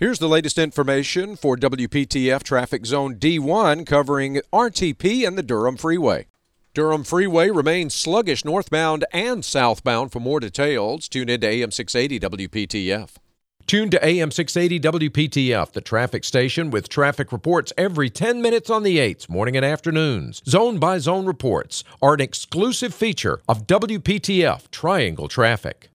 Here's the latest information for WPTF Traffic Zone D1 covering RTP and the Durham Freeway. Durham Freeway remains sluggish northbound and southbound. For more details, tune in to AM 680 WPTF. Tune to AM 680 WPTF, the traffic station with traffic reports every 10 minutes on the 8s, morning and afternoons. Zone by zone reports are an exclusive feature of WPTF Triangle Traffic.